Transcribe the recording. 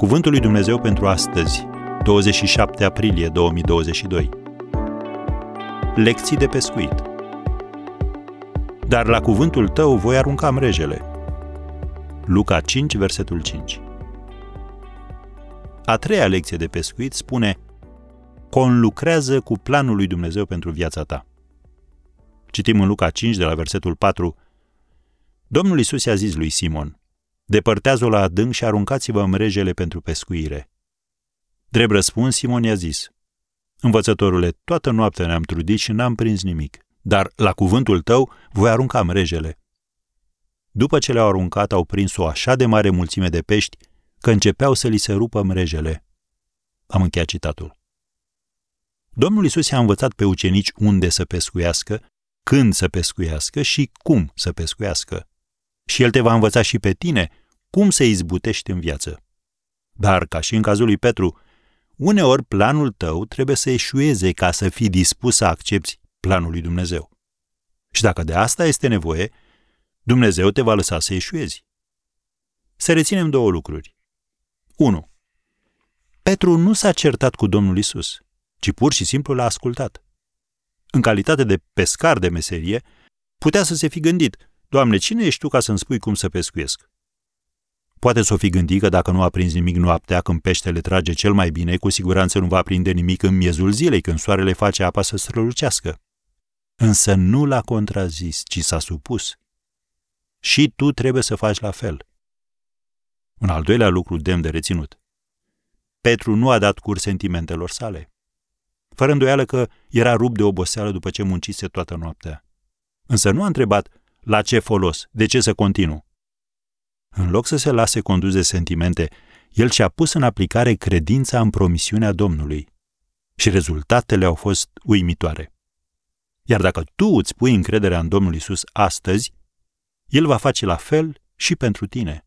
Cuvântul lui Dumnezeu pentru astăzi, 27 aprilie 2022. Lecții de pescuit. Dar la cuvântul tău voi arunca mrejele. Luca 5, versetul 5. A treia lecție de pescuit spune Conlucrează cu planul lui Dumnezeu pentru viața ta. Citim în Luca 5, de la versetul 4, Domnul Isus i-a zis lui Simon, Depărtează-o la adânc și aruncați-vă mrejele pentru pescuire. Drept răspuns, Simon i-a zis, Învățătorule, toată noaptea ne-am trudit și n-am prins nimic, dar la cuvântul tău voi arunca mrejele. După ce le-au aruncat, au prins o așa de mare mulțime de pești că începeau să li se rupă mrejele. Am încheiat citatul. Domnul Isus i-a învățat pe ucenici unde să pescuiască, când să pescuiască și cum să pescuiască. Și El te va învăța și pe tine cum să izbutești în viață. Dar, ca și în cazul lui Petru, uneori planul tău trebuie să eșueze ca să fii dispus să accepti planul lui Dumnezeu. Și dacă de asta este nevoie, Dumnezeu te va lăsa să eșuezi. Să reținem două lucruri. 1. Petru nu s-a certat cu Domnul Isus, ci pur și simplu l-a ascultat. În calitate de pescar de meserie, putea să se fi gândit, Doamne, cine ești tu ca să-mi spui cum să pescuiesc? Poate să o fi gândit că dacă nu a prins nimic noaptea, când peștele trage cel mai bine, cu siguranță nu va prinde nimic în miezul zilei, când soarele face apa să strălucească. Însă nu l-a contrazis, ci s-a supus. Și tu trebuie să faci la fel. Un al doilea lucru demn de reținut. Petru nu a dat curs sentimentelor sale. Fără îndoială că era rupt de oboseală după ce muncise toată noaptea. Însă nu a întrebat la ce folos, de ce să continu. În loc să se lase condus de sentimente, el și-a pus în aplicare credința în promisiunea Domnului. Și rezultatele au fost uimitoare. Iar dacă tu îți pui încrederea în Domnul Isus astăzi, El va face la fel și pentru tine.